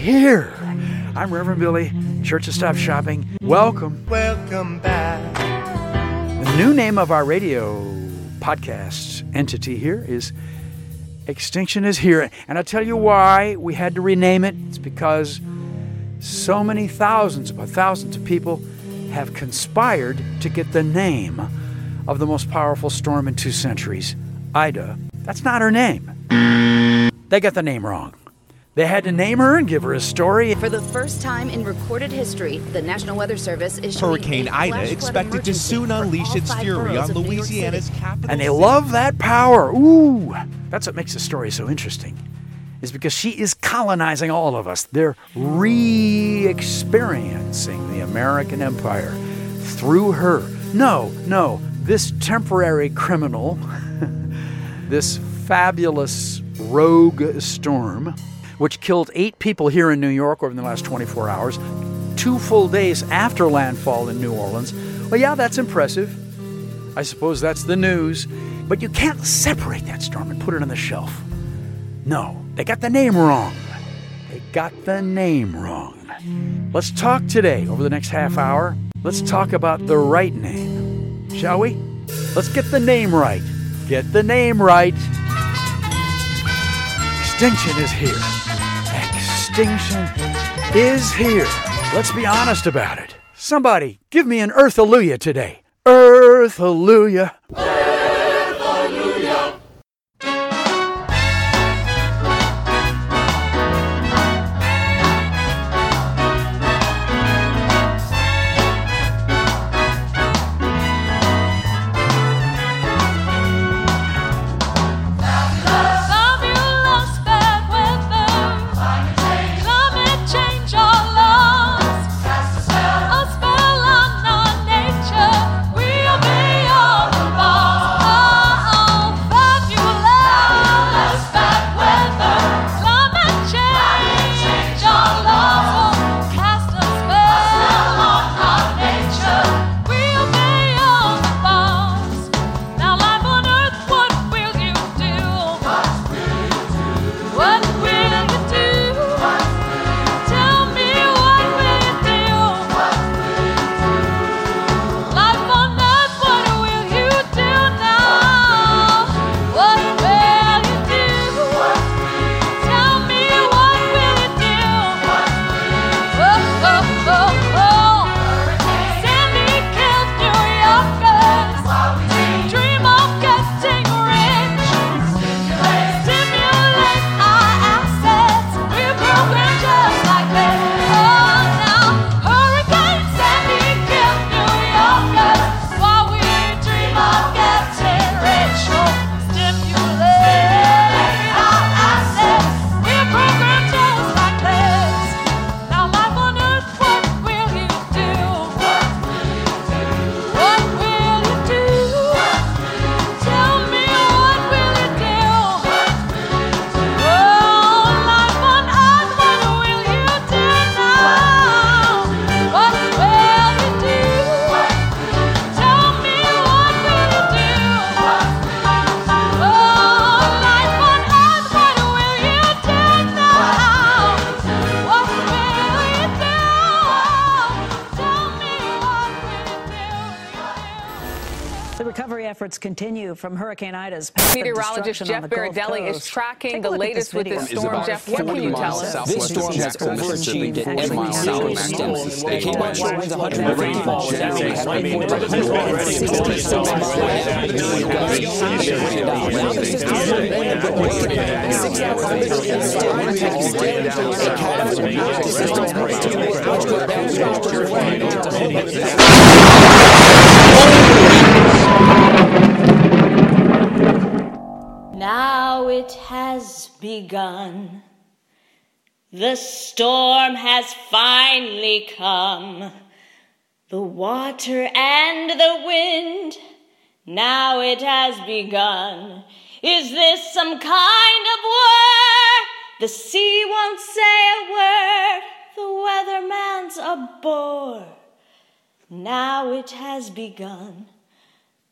here. I'm Reverend Billy, Church of Stop Shopping. Welcome. Welcome back. The new name of our radio podcast entity here is Extinction is Here. And I'll tell you why we had to rename it. It's because so many thousands upon thousands of people have conspired to get the name of the most powerful storm in two centuries, Ida. That's not her name. They got the name wrong. They had to name her and give her a story. For the first time in recorded history, the National Weather Service is showing Hurricane a Ida flash flood expected to soon unleash its fury on of New York Louisiana's capital. And they love that power. Ooh, that's what makes the story so interesting. Is because she is colonizing all of us. They're re experiencing the American empire through her. No, no, this temporary criminal, this fabulous rogue storm, which killed eight people here in New York over the last 24 hours, two full days after landfall in New Orleans. Well, yeah, that's impressive. I suppose that's the news. But you can't separate that storm and put it on the shelf. No, they got the name wrong. They got the name wrong. Let's talk today, over the next half hour. Let's talk about the right name, shall we? Let's get the name right. Get the name right. Extinction is here. Extinction is here. Let's be honest about it. Somebody, give me an Earth today. Earth Hallelujah. Continue from Hurricane Ida's Meteorologist Jeff Berardelli is tracking the latest with this storm. Jeff, what can you tell us? This storm has overachieved every single step. It came out showing 150 Now it has begun. The storm has finally come. The water and the wind, now it has begun. Is this some kind of war? The sea won't say a word. The weatherman's a bore. Now it has begun.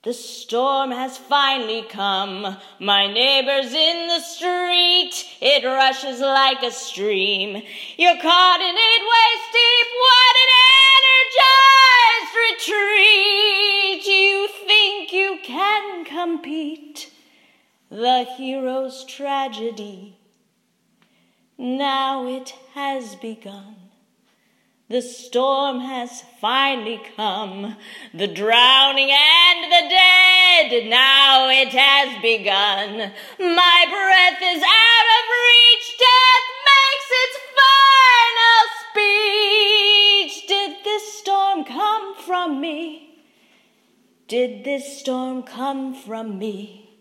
The storm has finally come. My neighbor's in the street. It rushes like a stream. You're caught in it waist deep. What an energized retreat. You think you can compete. The hero's tragedy. Now it has begun. The storm has finally come, the drowning and the dead. Now it has begun. My breath is out of reach. Death makes its final speech. Did this storm come from me? Did this storm come from me?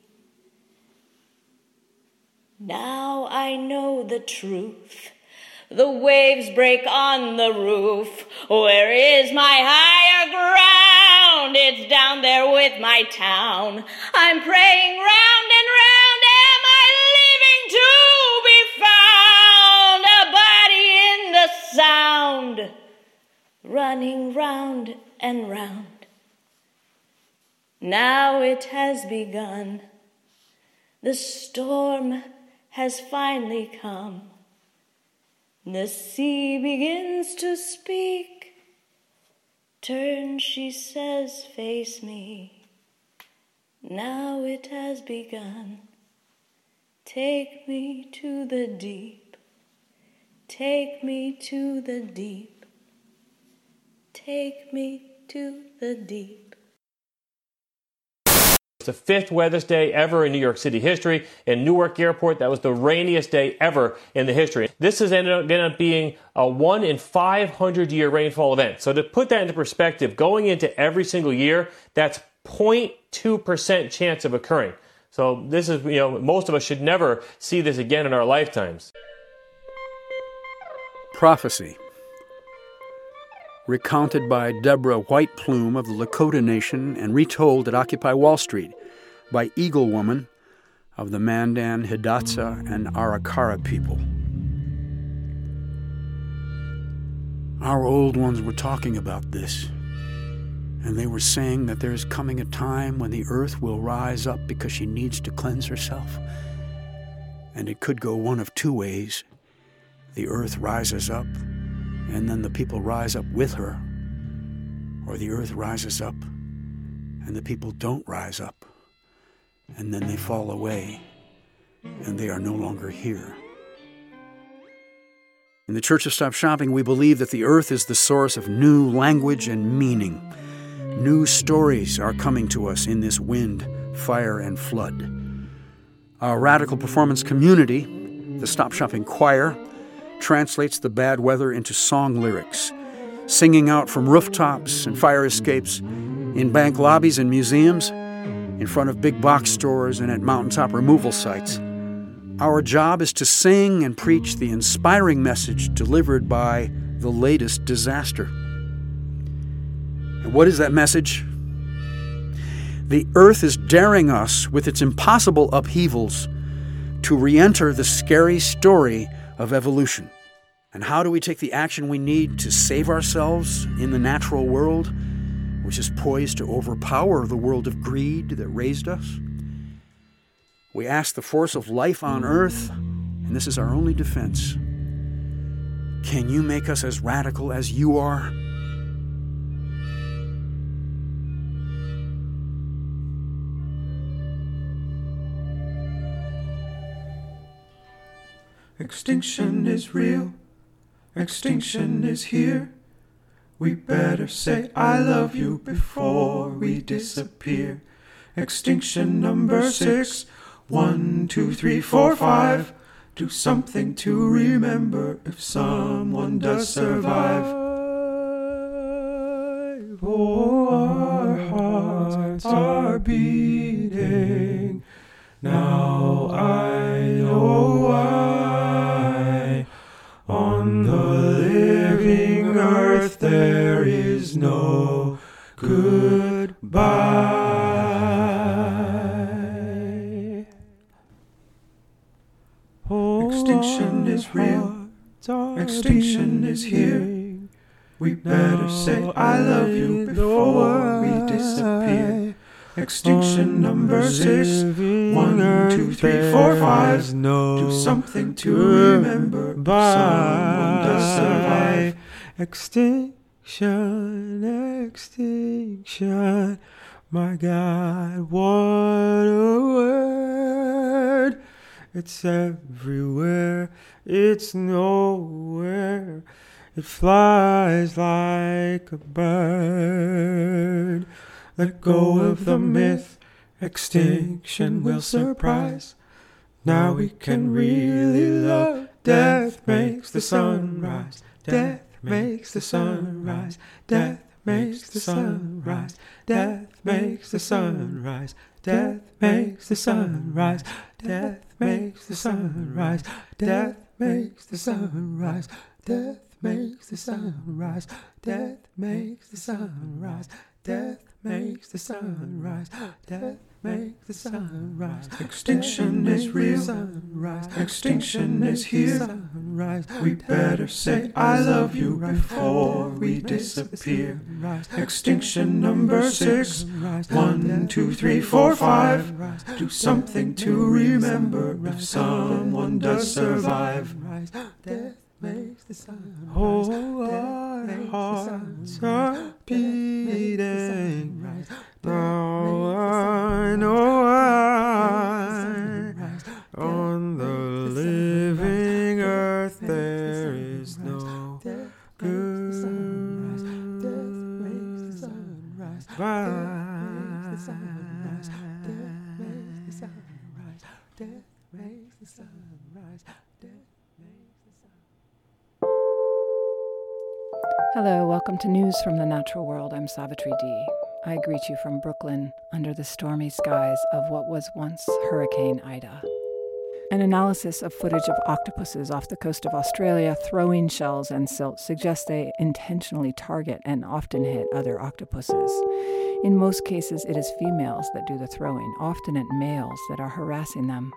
Now I know the truth. The waves break on the roof. Where is my higher ground? It's down there with my town. I'm praying round and round. Am I living to be found? A body in the sound, running round and round. Now it has begun. The storm has finally come. The sea begins to speak. Turn, she says, face me. Now it has begun. Take me to the deep. Take me to the deep. Take me to the deep the fifth wettest day ever in New York City history. In Newark Airport, that was the rainiest day ever in the history. This has ended up, ended up being a one in 500 year rainfall event. So to put that into perspective, going into every single year, that's 0.2% chance of occurring. So this is, you know, most of us should never see this again in our lifetimes. Prophecy recounted by Deborah White Plume of the Lakota Nation and retold at Occupy Wall Street by Eagle Woman of the Mandan, Hidatsa, and Arikara people. Our old ones were talking about this, and they were saying that there is coming a time when the earth will rise up because she needs to cleanse herself. And it could go one of two ways. The earth rises up and then the people rise up with her, or the earth rises up and the people don't rise up, and then they fall away and they are no longer here. In the Church of Stop Shopping, we believe that the earth is the source of new language and meaning. New stories are coming to us in this wind, fire, and flood. Our radical performance community, the Stop Shopping Choir, translates the bad weather into song lyrics, singing out from rooftops and fire escapes, in bank lobbies and museums, in front of big box stores and at mountaintop removal sites. Our job is to sing and preach the inspiring message delivered by the latest disaster. And what is that message? The earth is daring us with its impossible upheavals to re enter the scary story of evolution. And how do we take the action we need to save ourselves in the natural world, which is poised to overpower the world of greed that raised us? We ask the force of life on earth, and this is our only defense. Can you make us as radical as you are? Extinction is real. Extinction is here. We better say I love you before we disappear. Extinction number six. One, two, three, four, five. Do something to remember if someone does survive. Oh, our hearts are beating. Now earth there is no goodbye. Extinction is real. Extinction is here. We better say I love you before we disappear. Extinction number six. One, two, three, four, five. No Do something to remember. Someone does survive. Extinction, extinction. My God, what a word! It's everywhere, it's nowhere. It flies like a bird. Let go of the myth, extinction will surprise. Now we can really love. Death makes the sun rise. Death makes the sun rise. Death makes the sun rise. Death makes the sun rise. Death makes the sun rise. Death makes the sun rise. Death makes the sun rise. Death makes the sun rise. Death makes the sun rise. Death makes the sun rise. Death makes the sun rise. Extinction is real. Sunrise. Extinction is here. Sunrise. We better say I love you before we disappear. Extinction number six. One, two, three, four, five. Do something to remember if someone does survive. Death makes the sun rise. Oh, our hearts are beating. Now I know I, on the living earth there is no good. Hello, welcome to News from the Natural World. I'm Savitri D. I greet you from Brooklyn under the stormy skies of what was once Hurricane Ida. An analysis of footage of octopuses off the coast of Australia throwing shells and silt suggests they intentionally target and often hit other octopuses. In most cases, it is females that do the throwing, often at males that are harassing them.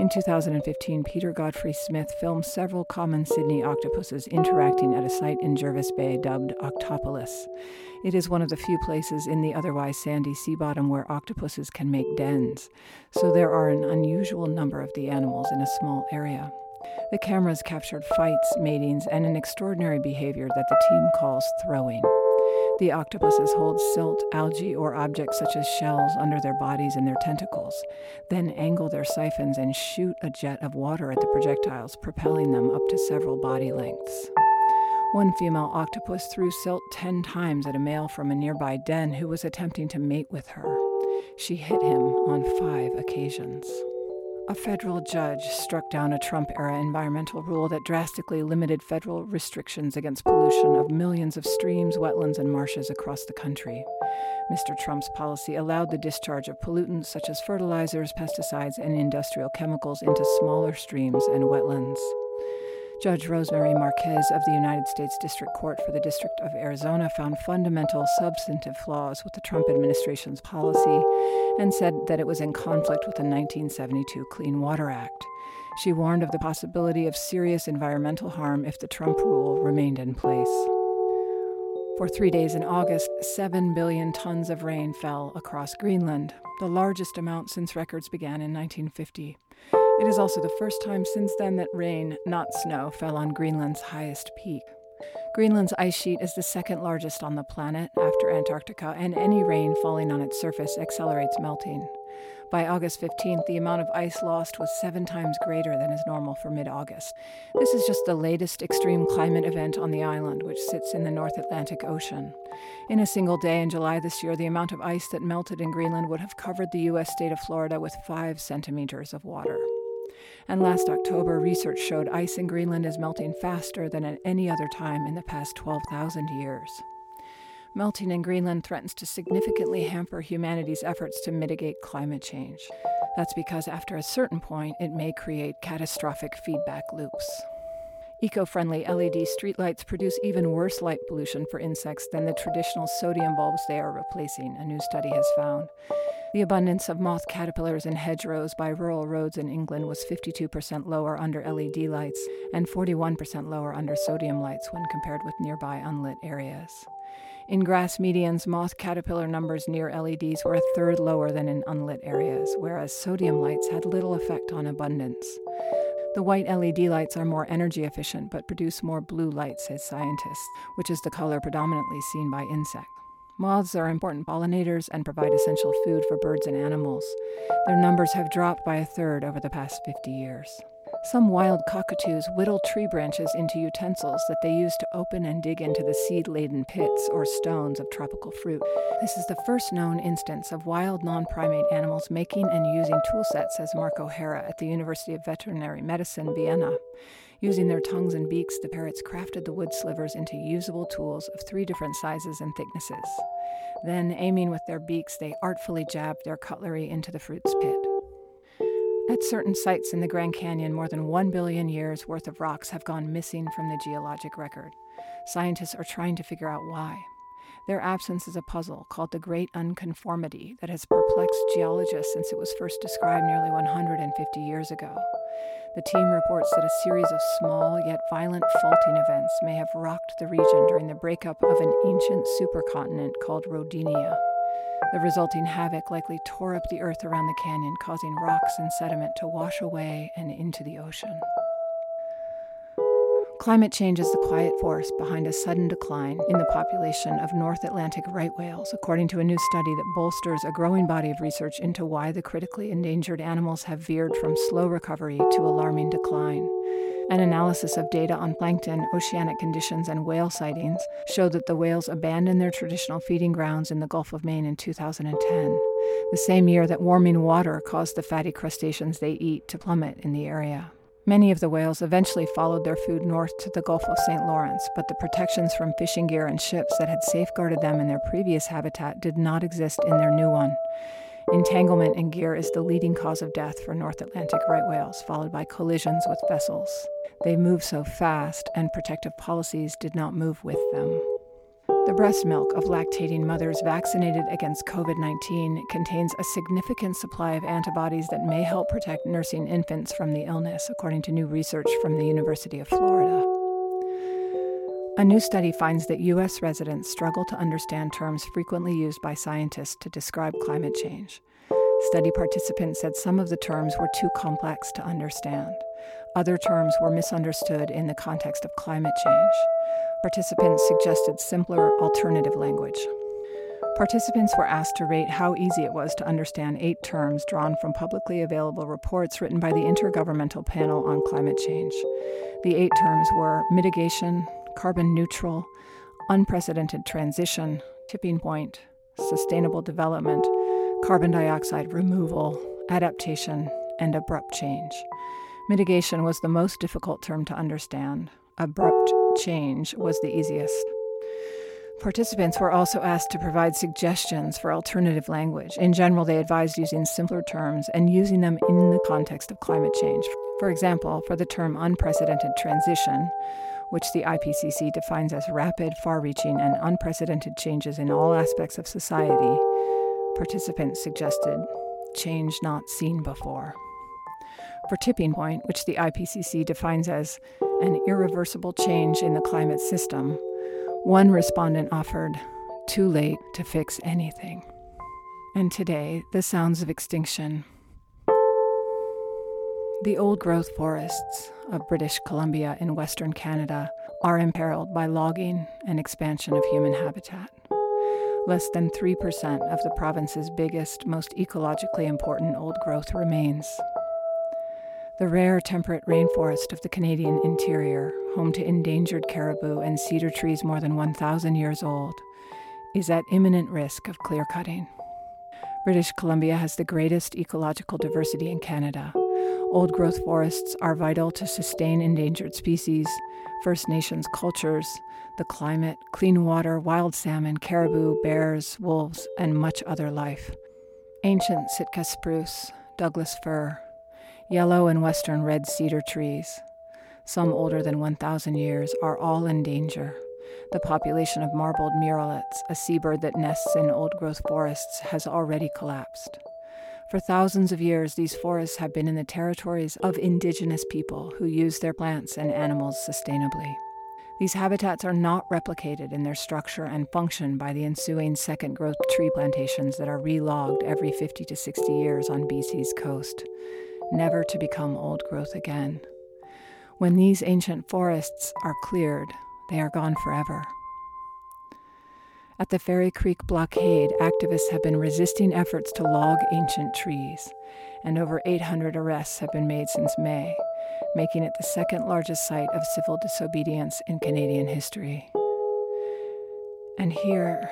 In 2015, Peter Godfrey Smith filmed several common Sydney octopuses interacting at a site in Jervis Bay dubbed Octopolis. It is one of the few places in the otherwise sandy sea bottom where octopuses can make dens, so there are an unusual number of the animals in a small area. The cameras captured fights, matings, and an extraordinary behavior that the team calls throwing. The octopuses hold silt, algae, or objects such as shells under their bodies and their tentacles, then angle their siphons and shoot a jet of water at the projectiles, propelling them up to several body lengths. One female octopus threw silt ten times at a male from a nearby den who was attempting to mate with her. She hit him on five occasions. A federal judge struck down a Trump era environmental rule that drastically limited federal restrictions against pollution of millions of streams, wetlands, and marshes across the country. Mr. Trump's policy allowed the discharge of pollutants such as fertilizers, pesticides, and industrial chemicals into smaller streams and wetlands. Judge Rosemary Marquez of the United States District Court for the District of Arizona found fundamental substantive flaws with the Trump administration's policy and said that it was in conflict with the 1972 Clean Water Act. She warned of the possibility of serious environmental harm if the Trump rule remained in place. For three days in August, 7 billion tons of rain fell across Greenland, the largest amount since records began in 1950. It is also the first time since then that rain, not snow, fell on Greenland's highest peak. Greenland's ice sheet is the second largest on the planet after Antarctica, and any rain falling on its surface accelerates melting. By August 15th, the amount of ice lost was seven times greater than is normal for mid August. This is just the latest extreme climate event on the island, which sits in the North Atlantic Ocean. In a single day in July this year, the amount of ice that melted in Greenland would have covered the U.S. state of Florida with five centimeters of water. And last October, research showed ice in Greenland is melting faster than at any other time in the past 12,000 years. Melting in Greenland threatens to significantly hamper humanity's efforts to mitigate climate change. That's because after a certain point, it may create catastrophic feedback loops. Eco friendly LED streetlights produce even worse light pollution for insects than the traditional sodium bulbs they are replacing, a new study has found. The abundance of moth caterpillars in hedgerows by rural roads in England was 52% lower under LED lights and 41% lower under sodium lights when compared with nearby unlit areas. In grass medians, moth caterpillar numbers near LEDs were a third lower than in unlit areas, whereas sodium lights had little effect on abundance. The white LED lights are more energy efficient but produce more blue light, says scientists, which is the color predominantly seen by insects. Moths are important pollinators and provide essential food for birds and animals. Their numbers have dropped by a third over the past 50 years. Some wild cockatoos whittle tree branches into utensils that they use to open and dig into the seed laden pits or stones of tropical fruit. This is the first known instance of wild non primate animals making and using tool sets, says Mark O'Hara at the University of Veterinary Medicine, Vienna. Using their tongues and beaks, the parrots crafted the wood slivers into usable tools of three different sizes and thicknesses. Then, aiming with their beaks, they artfully jabbed their cutlery into the fruit's pit. At certain sites in the Grand Canyon, more than one billion years worth of rocks have gone missing from the geologic record. Scientists are trying to figure out why. Their absence is a puzzle called the Great Unconformity that has perplexed geologists since it was first described nearly 150 years ago. The team reports that a series of small yet violent faulting events may have rocked the region during the breakup of an ancient supercontinent called Rodinia. The resulting havoc likely tore up the earth around the canyon, causing rocks and sediment to wash away and into the ocean. Climate change is the quiet force behind a sudden decline in the population of North Atlantic right whales, according to a new study that bolsters a growing body of research into why the critically endangered animals have veered from slow recovery to alarming decline. An analysis of data on plankton, oceanic conditions, and whale sightings showed that the whales abandoned their traditional feeding grounds in the Gulf of Maine in 2010, the same year that warming water caused the fatty crustaceans they eat to plummet in the area. Many of the whales eventually followed their food north to the Gulf of St. Lawrence, but the protections from fishing gear and ships that had safeguarded them in their previous habitat did not exist in their new one. Entanglement in gear is the leading cause of death for North Atlantic right whales, followed by collisions with vessels. They move so fast, and protective policies did not move with them. The breast milk of lactating mothers vaccinated against COVID 19 contains a significant supply of antibodies that may help protect nursing infants from the illness, according to new research from the University of Florida. A new study finds that U.S. residents struggle to understand terms frequently used by scientists to describe climate change. Study participants said some of the terms were too complex to understand. Other terms were misunderstood in the context of climate change. Participants suggested simpler alternative language. Participants were asked to rate how easy it was to understand eight terms drawn from publicly available reports written by the Intergovernmental Panel on Climate Change. The eight terms were mitigation, carbon neutral, unprecedented transition, tipping point, sustainable development, carbon dioxide removal, adaptation, and abrupt change. Mitigation was the most difficult term to understand. Abrupt change was the easiest. Participants were also asked to provide suggestions for alternative language. In general, they advised using simpler terms and using them in the context of climate change. For example, for the term unprecedented transition, which the IPCC defines as rapid, far reaching, and unprecedented changes in all aspects of society, participants suggested change not seen before. For tipping point, which the IPCC defines as an irreversible change in the climate system, one respondent offered, too late to fix anything. And today, the sounds of extinction. The old growth forests of British Columbia in Western Canada are imperiled by logging and expansion of human habitat. Less than 3% of the province's biggest, most ecologically important old growth remains. The rare temperate rainforest of the Canadian interior, home to endangered caribou and cedar trees more than 1,000 years old, is at imminent risk of clear cutting. British Columbia has the greatest ecological diversity in Canada. Old growth forests are vital to sustain endangered species, First Nations cultures, the climate, clean water, wild salmon, caribou, bears, wolves, and much other life. Ancient Sitka spruce, Douglas fir, yellow and western red cedar trees, some older than 1,000 years, are all in danger. The population of marbled murrelets, a seabird that nests in old growth forests, has already collapsed. For thousands of years, these forests have been in the territories of indigenous people who use their plants and animals sustainably. These habitats are not replicated in their structure and function by the ensuing second growth tree plantations that are relogged every 50 to 60 years on BC's coast, never to become old growth again. When these ancient forests are cleared, they are gone forever. At the Fairy Creek blockade, activists have been resisting efforts to log ancient trees, and over 800 arrests have been made since May, making it the second largest site of civil disobedience in Canadian history. And hear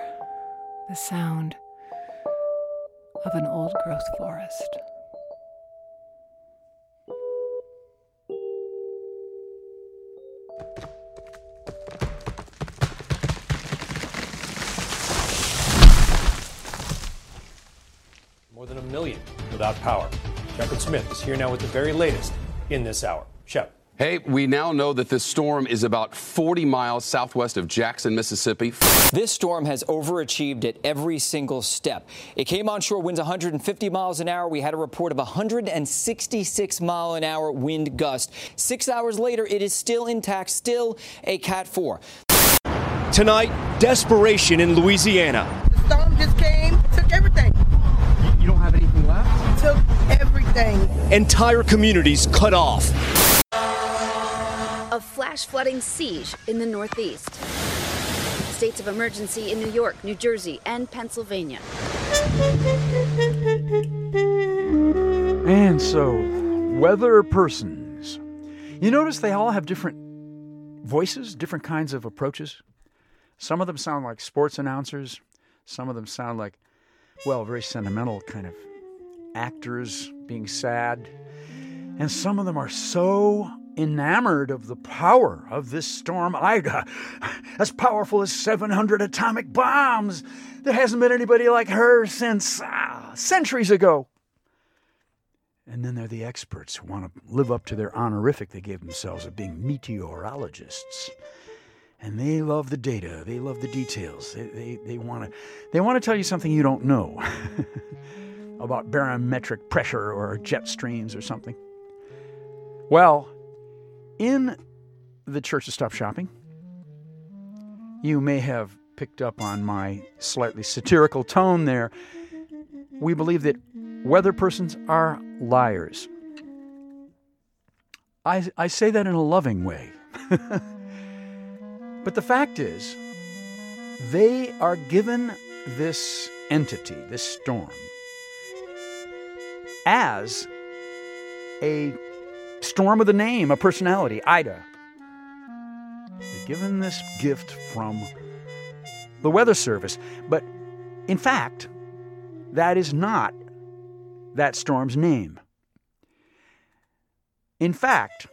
the sound of an old growth forest. Without power. Shepard Smith is here now with the very latest in this hour. Shep. Hey, we now know that this storm is about 40 miles southwest of Jackson, Mississippi. This storm has overachieved at every single step. It came onshore winds 150 miles an hour. We had a report of 166 mile an hour wind gust. Six hours later, it is still intact, still a Cat 4. Tonight, desperation in Louisiana. The storm just came, took everything. You don't have anything left? Took everything. Entire communities cut off. A flash flooding siege in the Northeast. States of emergency in New York, New Jersey, and Pennsylvania. And so, weather persons. You notice they all have different voices, different kinds of approaches. Some of them sound like sports announcers. Some of them sound like, well, very sentimental kind of actors being sad. And some of them are so enamored of the power of this storm Ida, as powerful as 700 atomic bombs. There hasn't been anybody like her since ah, centuries ago. And then there are the experts who want to live up to their honorific they gave themselves of being meteorologists. And they love the data, they love the details. They, they, they want to they want to tell you something you don't know about barometric pressure or jet streams or something. Well, in the Church of Stop Shopping, you may have picked up on my slightly satirical tone there. We believe that weather persons are liars. I, I say that in a loving way. but the fact is, they are given this entity, this storm, as a storm with a name, a personality, Ida. They're given this gift from the Weather Service. But in fact, that is not that storm's name. In fact,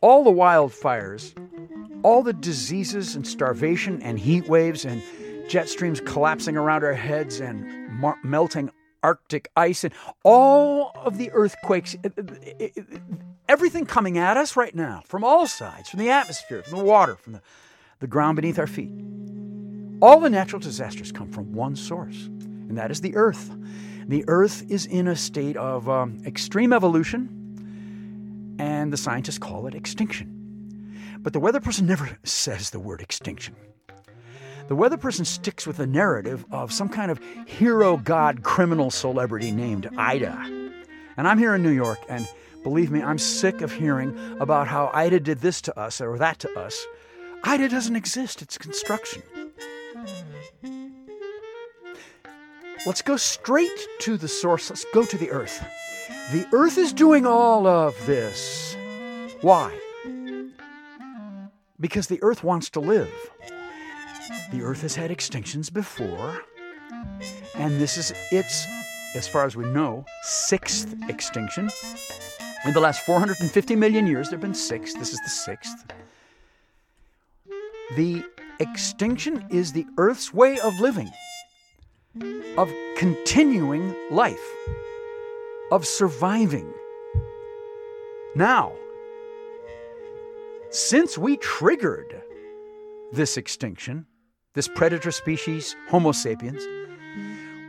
all the wildfires, all the diseases and starvation and heat waves and jet streams collapsing around our heads and mar- melting Arctic ice and all of the earthquakes, uh, uh, uh, everything coming at us right now from all sides, from the atmosphere, from the water, from the, the ground beneath our feet. All the natural disasters come from one source, and that is the earth. The earth is in a state of um, extreme evolution, and the scientists call it extinction. But the weather person never says the word extinction. The weather person sticks with the narrative of some kind of hero god criminal celebrity named Ida. And I'm here in New York, and believe me, I'm sick of hearing about how Ida did this to us or that to us. Ida doesn't exist, it's construction. Let's go straight to the source. Let's go to the earth. The earth is doing all of this. Why? Because the earth wants to live. The earth has had extinctions before, and this is its, as far as we know, sixth extinction. In the last 450 million years, there have been six. This is the sixth. The extinction is the earth's way of living, of continuing life, of surviving. Now, since we triggered this extinction, this predator species, Homo sapiens,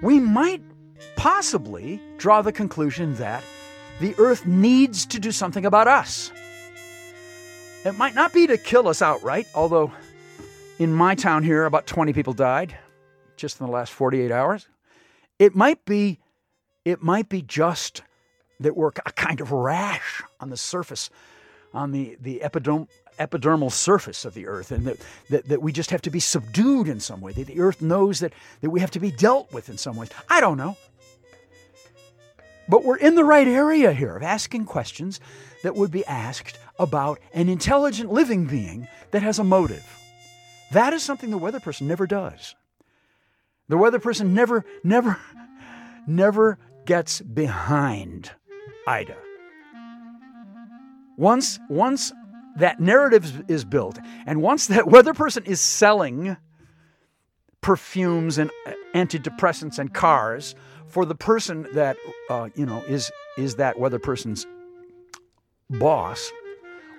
we might possibly draw the conclusion that the earth needs to do something about us. It might not be to kill us outright, although in my town here, about 20 people died just in the last 48 hours. It might be, it might be just that we're a kind of rash on the surface, on the, the epiderm, epidermal surface of the earth, and that, that, that we just have to be subdued in some way, that the earth knows that, that we have to be dealt with in some ways. I don't know. But we're in the right area here of asking questions that would be asked about an intelligent living being that has a motive. That is something the weather person never does. The weather person never, never, never gets behind Ida. Once, once that narrative is built, and once that weather person is selling perfumes and uh, antidepressants and cars for the person that uh, you know is is that weather person's boss,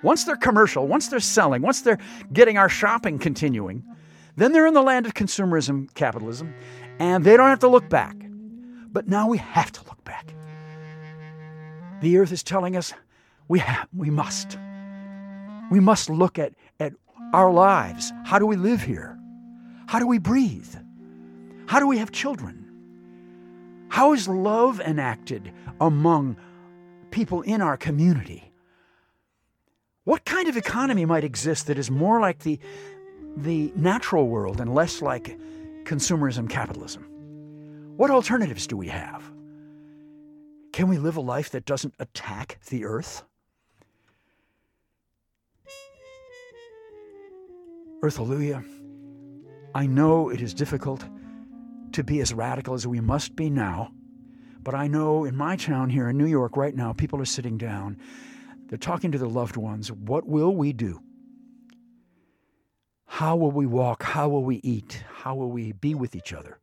once they're commercial, once they're selling, once they're getting our shopping continuing, then they're in the land of consumerism, capitalism, and they don't have to look back. But now we have to look back. The earth is telling us we, have, we must. We must look at, at our lives. How do we live here? How do we breathe? How do we have children? How is love enacted among people in our community? What kind of economy might exist that is more like the, the natural world and less like consumerism capitalism? What alternatives do we have? Can we live a life that doesn't attack the earth? Earth, hallelujah. I know it is difficult to be as radical as we must be now, but I know in my town here in New York right now, people are sitting down. They're talking to their loved ones. What will we do? How will we walk? How will we eat? How will we be with each other?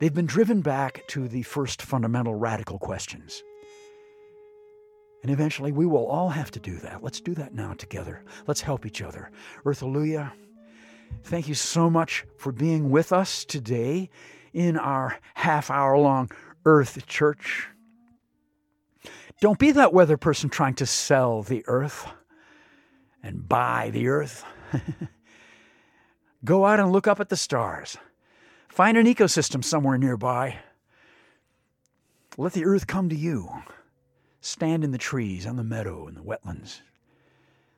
They've been driven back to the first fundamental radical questions. And eventually we will all have to do that. Let's do that now together. Let's help each other. Earth, hallelujah. Thank you so much for being with us today in our half hour long Earth Church. Don't be that weather person trying to sell the earth and buy the earth. Go out and look up at the stars. Find an ecosystem somewhere nearby. Let the earth come to you. Stand in the trees, on the meadow, in the wetlands.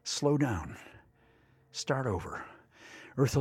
Slow down. Start over. Earth,